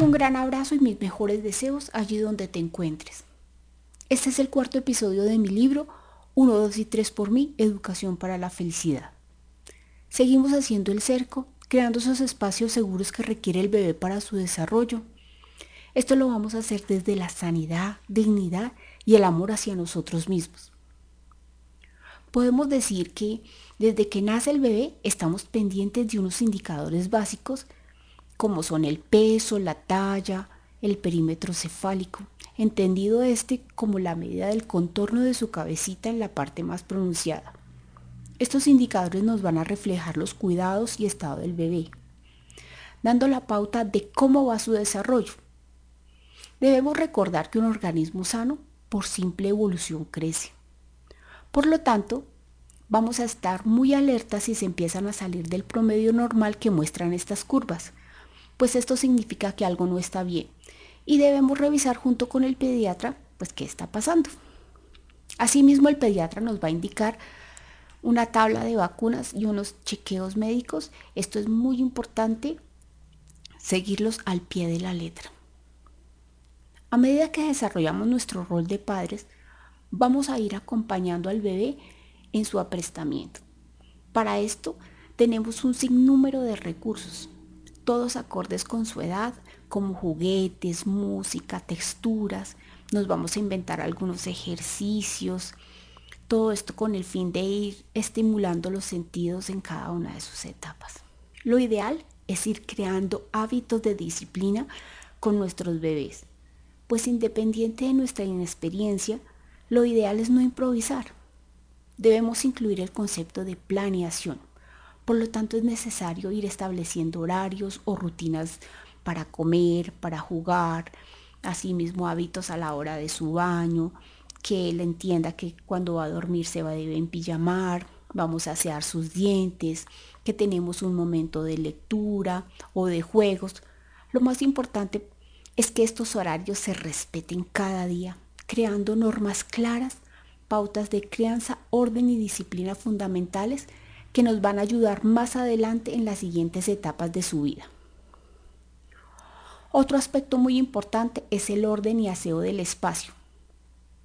un gran abrazo y mis mejores deseos allí donde te encuentres. Este es el cuarto episodio de mi libro 1, 2 y 3 por mí, Educación para la Felicidad. Seguimos haciendo el cerco, creando esos espacios seguros que requiere el bebé para su desarrollo. Esto lo vamos a hacer desde la sanidad, dignidad y el amor hacia nosotros mismos. Podemos decir que desde que nace el bebé estamos pendientes de unos indicadores básicos como son el peso, la talla, el perímetro cefálico, entendido este como la medida del contorno de su cabecita en la parte más pronunciada. Estos indicadores nos van a reflejar los cuidados y estado del bebé, dando la pauta de cómo va su desarrollo. Debemos recordar que un organismo sano por simple evolución crece. Por lo tanto, vamos a estar muy alertas si se empiezan a salir del promedio normal que muestran estas curvas, pues esto significa que algo no está bien y debemos revisar junto con el pediatra pues qué está pasando. Asimismo el pediatra nos va a indicar una tabla de vacunas y unos chequeos médicos. Esto es muy importante seguirlos al pie de la letra. A medida que desarrollamos nuestro rol de padres, vamos a ir acompañando al bebé en su aprestamiento. Para esto tenemos un sinnúmero de recursos, todos acordes con su edad, como juguetes, música, texturas. Nos vamos a inventar algunos ejercicios. Todo esto con el fin de ir estimulando los sentidos en cada una de sus etapas. Lo ideal es ir creando hábitos de disciplina con nuestros bebés, pues independiente de nuestra inexperiencia, lo ideal es no improvisar. Debemos incluir el concepto de planeación por lo tanto es necesario ir estableciendo horarios o rutinas para comer, para jugar, asimismo hábitos a la hora de su baño, que él entienda que cuando va a dormir se va a debe pijamar, vamos a asear sus dientes, que tenemos un momento de lectura o de juegos. Lo más importante es que estos horarios se respeten cada día, creando normas claras, pautas de crianza, orden y disciplina fundamentales que nos van a ayudar más adelante en las siguientes etapas de su vida. Otro aspecto muy importante es el orden y aseo del espacio.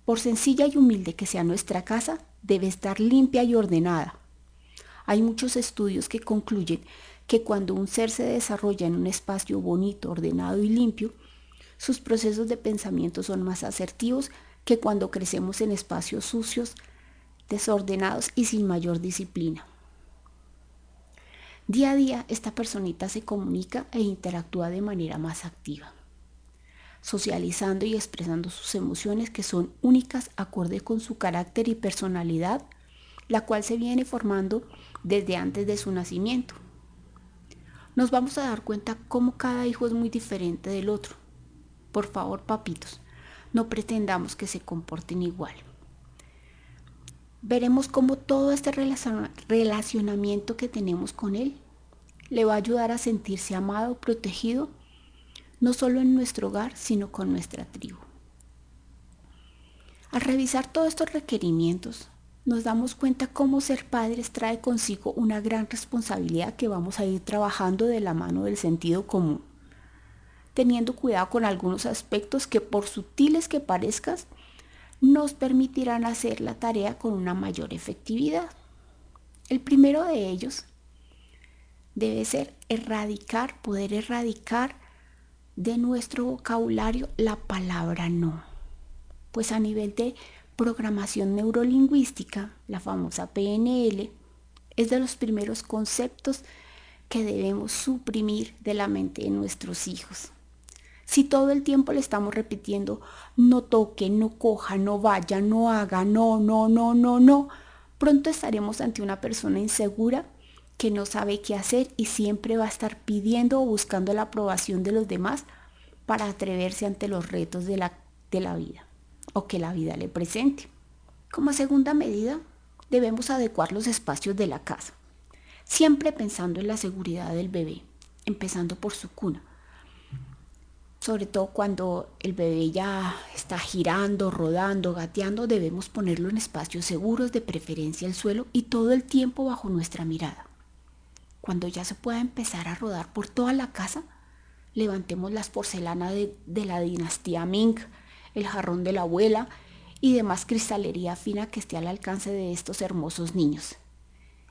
Por sencilla y humilde que sea nuestra casa, debe estar limpia y ordenada. Hay muchos estudios que concluyen que cuando un ser se desarrolla en un espacio bonito, ordenado y limpio, sus procesos de pensamiento son más asertivos que cuando crecemos en espacios sucios, desordenados y sin mayor disciplina. Día a día esta personita se comunica e interactúa de manera más activa, socializando y expresando sus emociones que son únicas acorde con su carácter y personalidad, la cual se viene formando desde antes de su nacimiento. Nos vamos a dar cuenta cómo cada hijo es muy diferente del otro. Por favor, papitos, no pretendamos que se comporten igual veremos cómo todo este relacionamiento que tenemos con Él le va a ayudar a sentirse amado, protegido, no solo en nuestro hogar, sino con nuestra tribu. Al revisar todos estos requerimientos, nos damos cuenta cómo ser padres trae consigo una gran responsabilidad que vamos a ir trabajando de la mano del sentido común, teniendo cuidado con algunos aspectos que por sutiles que parezcan, nos permitirán hacer la tarea con una mayor efectividad. El primero de ellos debe ser erradicar, poder erradicar de nuestro vocabulario la palabra no. Pues a nivel de programación neurolingüística, la famosa PNL, es de los primeros conceptos que debemos suprimir de la mente de nuestros hijos. Si todo el tiempo le estamos repitiendo, no toque, no coja, no vaya, no haga, no, no, no, no, no, pronto estaremos ante una persona insegura que no sabe qué hacer y siempre va a estar pidiendo o buscando la aprobación de los demás para atreverse ante los retos de la, de la vida o que la vida le presente. Como segunda medida, debemos adecuar los espacios de la casa, siempre pensando en la seguridad del bebé, empezando por su cuna sobre todo cuando el bebé ya está girando, rodando, gateando, debemos ponerlo en espacios seguros, de preferencia el suelo y todo el tiempo bajo nuestra mirada. Cuando ya se pueda empezar a rodar por toda la casa, levantemos las porcelanas de, de la dinastía Ming, el jarrón de la abuela y demás cristalería fina que esté al alcance de estos hermosos niños.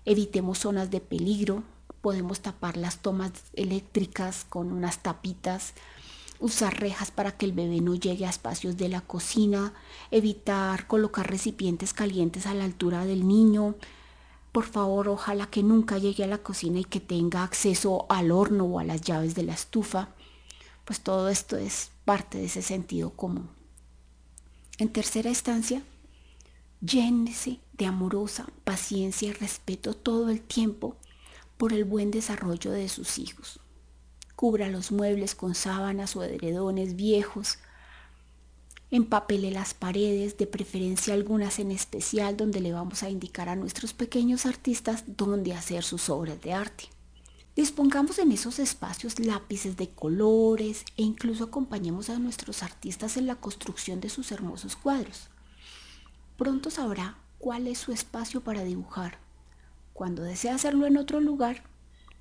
Evitemos zonas de peligro, podemos tapar las tomas eléctricas con unas tapitas, usar rejas para que el bebé no llegue a espacios de la cocina, evitar colocar recipientes calientes a la altura del niño. Por favor, ojalá que nunca llegue a la cocina y que tenga acceso al horno o a las llaves de la estufa. Pues todo esto es parte de ese sentido común. En tercera instancia, llénese de amorosa paciencia y respeto todo el tiempo por el buen desarrollo de sus hijos. Cubra los muebles con sábanas o edredones viejos. Empapele las paredes, de preferencia algunas en especial, donde le vamos a indicar a nuestros pequeños artistas dónde hacer sus obras de arte. Dispongamos en esos espacios lápices de colores e incluso acompañemos a nuestros artistas en la construcción de sus hermosos cuadros. Pronto sabrá cuál es su espacio para dibujar. Cuando desee hacerlo en otro lugar,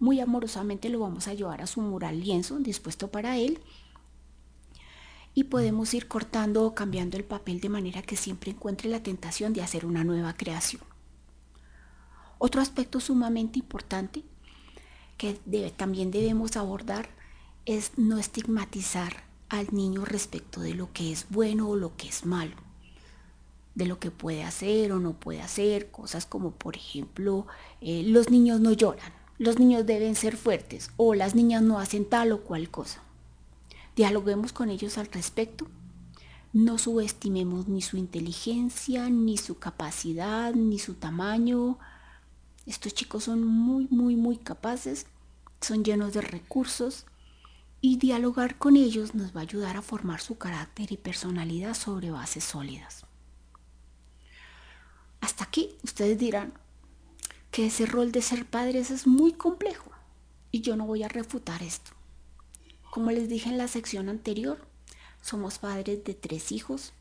muy amorosamente lo vamos a llevar a su mural lienzo dispuesto para él y podemos ir cortando o cambiando el papel de manera que siempre encuentre la tentación de hacer una nueva creación. Otro aspecto sumamente importante que también debemos abordar es no estigmatizar al niño respecto de lo que es bueno o lo que es malo, de lo que puede hacer o no puede hacer, cosas como por ejemplo eh, los niños no lloran, los niños deben ser fuertes o las niñas no hacen tal o cual cosa. Dialoguemos con ellos al respecto. No subestimemos ni su inteligencia, ni su capacidad, ni su tamaño, estos chicos son muy, muy, muy capaces, son llenos de recursos y dialogar con ellos nos va a ayudar a formar su carácter y personalidad sobre bases sólidas. Hasta aquí ustedes dirán que ese rol de ser padres es muy complejo y yo no voy a refutar esto. Como les dije en la sección anterior, somos padres de tres hijos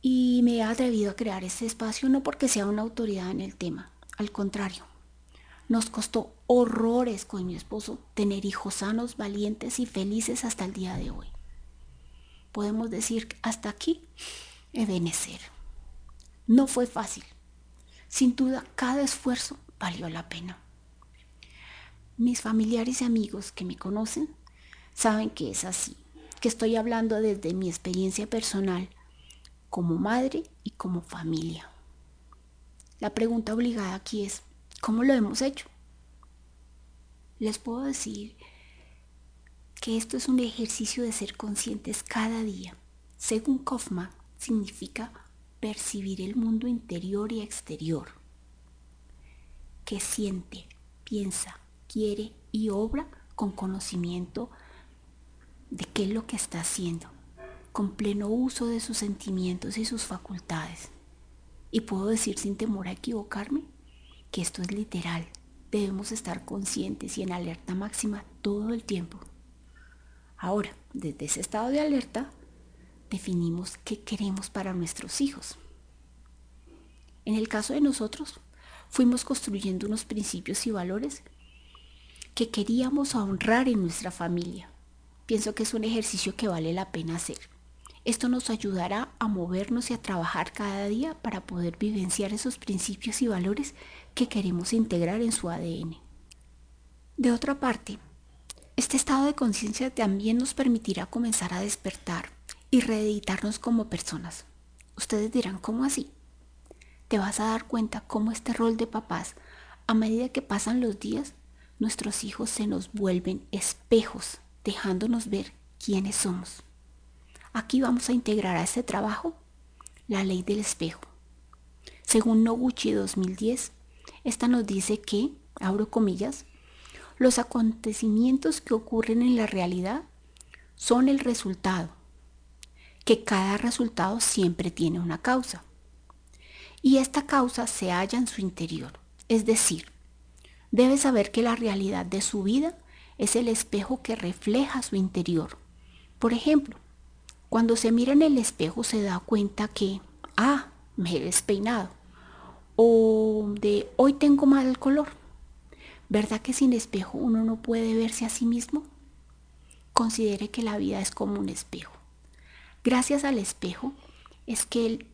y me he atrevido a crear este espacio no porque sea una autoridad en el tema, al contrario, nos costó horrores con mi esposo tener hijos sanos, valientes y felices hasta el día de hoy. Podemos decir hasta aquí, Ebenecer. No fue fácil. Sin duda, cada esfuerzo valió la pena. Mis familiares y amigos que me conocen saben que es así, que estoy hablando desde mi experiencia personal como madre y como familia. La pregunta obligada aquí es, ¿cómo lo hemos hecho? Les puedo decir que esto es un ejercicio de ser conscientes cada día. Según Kaufman, significa percibir el mundo interior y exterior, que siente, piensa, quiere y obra con conocimiento de qué es lo que está haciendo, con pleno uso de sus sentimientos y sus facultades. Y puedo decir sin temor a equivocarme que esto es literal. Debemos estar conscientes y en alerta máxima todo el tiempo. Ahora, desde ese estado de alerta, definimos qué queremos para nuestros hijos. En el caso de nosotros, fuimos construyendo unos principios y valores que queríamos honrar en nuestra familia. Pienso que es un ejercicio que vale la pena hacer. Esto nos ayudará a movernos y a trabajar cada día para poder vivenciar esos principios y valores que queremos integrar en su ADN. De otra parte, este estado de conciencia también nos permitirá comenzar a despertar y reeditarnos como personas. Ustedes dirán, ¿cómo así? Te vas a dar cuenta cómo este rol de papás, a medida que pasan los días, nuestros hijos se nos vuelven espejos, dejándonos ver quiénes somos. Aquí vamos a integrar a este trabajo la ley del espejo. Según Noguchi 2010, esta nos dice que, abro comillas, los acontecimientos que ocurren en la realidad son el resultado, que cada resultado siempre tiene una causa. Y esta causa se halla en su interior. Es decir, debe saber que la realidad de su vida es el espejo que refleja su interior. Por ejemplo, cuando se mira en el espejo se da cuenta que, ah, me he despeinado. O de hoy tengo mal color. ¿Verdad que sin espejo uno no puede verse a sí mismo? Considere que la vida es como un espejo. Gracias al espejo es que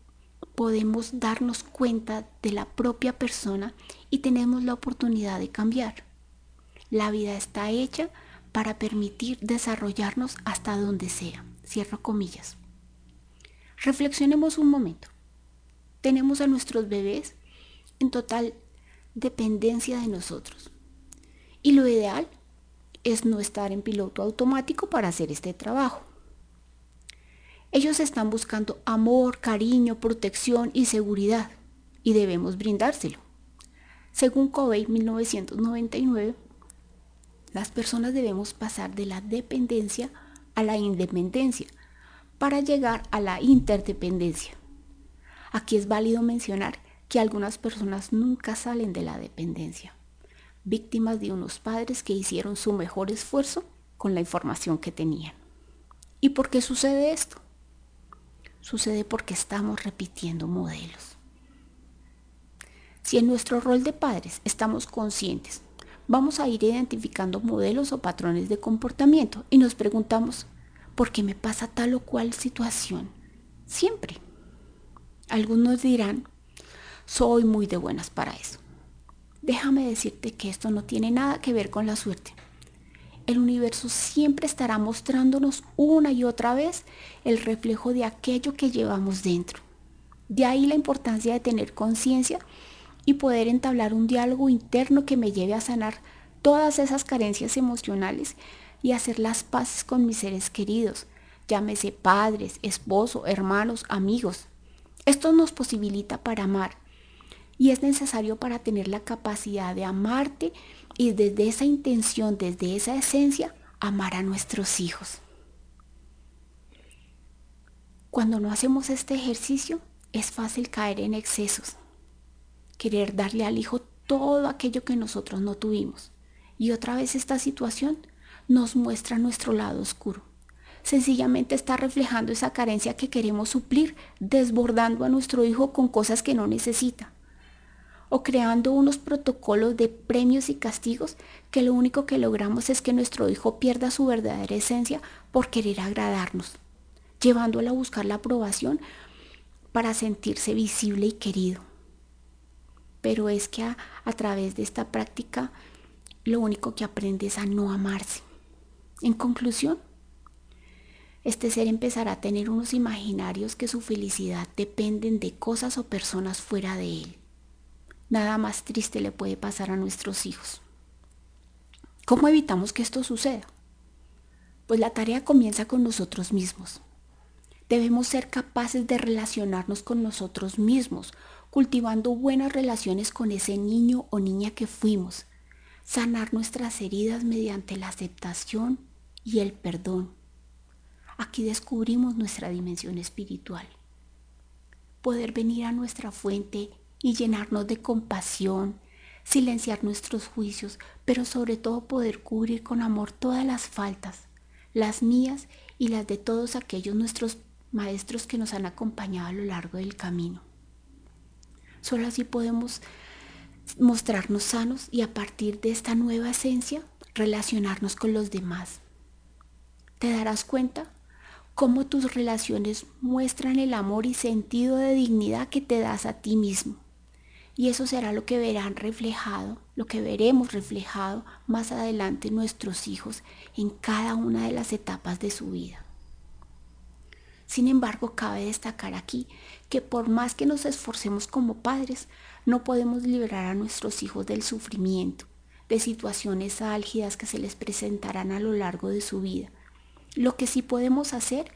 podemos darnos cuenta de la propia persona y tenemos la oportunidad de cambiar. La vida está hecha para permitir desarrollarnos hasta donde sea. Cierro comillas. Reflexionemos un momento. Tenemos a nuestros bebés en total dependencia de nosotros. Y lo ideal es no estar en piloto automático para hacer este trabajo. Ellos están buscando amor, cariño, protección y seguridad y debemos brindárselo. Según Covey 1999, las personas debemos pasar de la dependencia a la independencia para llegar a la interdependencia. Aquí es válido mencionar que algunas personas nunca salen de la dependencia, víctimas de unos padres que hicieron su mejor esfuerzo con la información que tenían. ¿Y por qué sucede esto? Sucede porque estamos repitiendo modelos. Si en nuestro rol de padres estamos conscientes, vamos a ir identificando modelos o patrones de comportamiento y nos preguntamos, ¿por qué me pasa tal o cual situación? Siempre. Algunos dirán, soy muy de buenas para eso. Déjame decirte que esto no tiene nada que ver con la suerte. El universo siempre estará mostrándonos una y otra vez el reflejo de aquello que llevamos dentro. De ahí la importancia de tener conciencia y poder entablar un diálogo interno que me lleve a sanar todas esas carencias emocionales y hacer las paces con mis seres queridos, llámese padres, esposo, hermanos, amigos. Esto nos posibilita para amar y es necesario para tener la capacidad de amarte y desde esa intención, desde esa esencia, amar a nuestros hijos. Cuando no hacemos este ejercicio, es fácil caer en excesos, querer darle al hijo todo aquello que nosotros no tuvimos. Y otra vez esta situación nos muestra nuestro lado oscuro. Sencillamente está reflejando esa carencia que queremos suplir, desbordando a nuestro hijo con cosas que no necesita o creando unos protocolos de premios y castigos que lo único que logramos es que nuestro hijo pierda su verdadera esencia por querer agradarnos, llevándolo a buscar la aprobación para sentirse visible y querido. Pero es que a, a través de esta práctica lo único que aprende es a no amarse. En conclusión, este ser empezará a tener unos imaginarios que su felicidad dependen de cosas o personas fuera de él. Nada más triste le puede pasar a nuestros hijos. ¿Cómo evitamos que esto suceda? Pues la tarea comienza con nosotros mismos. Debemos ser capaces de relacionarnos con nosotros mismos, cultivando buenas relaciones con ese niño o niña que fuimos, sanar nuestras heridas mediante la aceptación y el perdón. Aquí descubrimos nuestra dimensión espiritual. Poder venir a nuestra fuente y llenarnos de compasión, silenciar nuestros juicios, pero sobre todo poder cubrir con amor todas las faltas, las mías y las de todos aquellos nuestros maestros que nos han acompañado a lo largo del camino. Solo así podemos mostrarnos sanos y a partir de esta nueva esencia relacionarnos con los demás. Te darás cuenta cómo tus relaciones muestran el amor y sentido de dignidad que te das a ti mismo. Y eso será lo que verán reflejado, lo que veremos reflejado más adelante nuestros hijos en cada una de las etapas de su vida. Sin embargo, cabe destacar aquí que por más que nos esforcemos como padres, no podemos liberar a nuestros hijos del sufrimiento, de situaciones álgidas que se les presentarán a lo largo de su vida. Lo que sí podemos hacer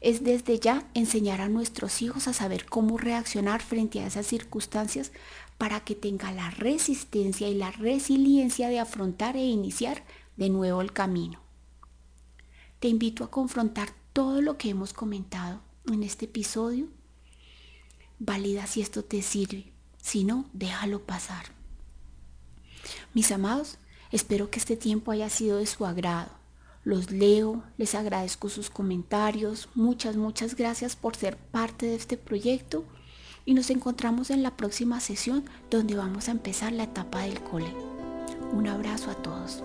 es desde ya enseñar a nuestros hijos a saber cómo reaccionar frente a esas circunstancias para que tenga la resistencia y la resiliencia de afrontar e iniciar de nuevo el camino. Te invito a confrontar todo lo que hemos comentado en este episodio. Valida si esto te sirve. Si no, déjalo pasar. Mis amados, espero que este tiempo haya sido de su agrado los leo, les agradezco sus comentarios, muchas, muchas gracias por ser parte de este proyecto y nos encontramos en la próxima sesión donde vamos a empezar la etapa del cole. Un abrazo a todos.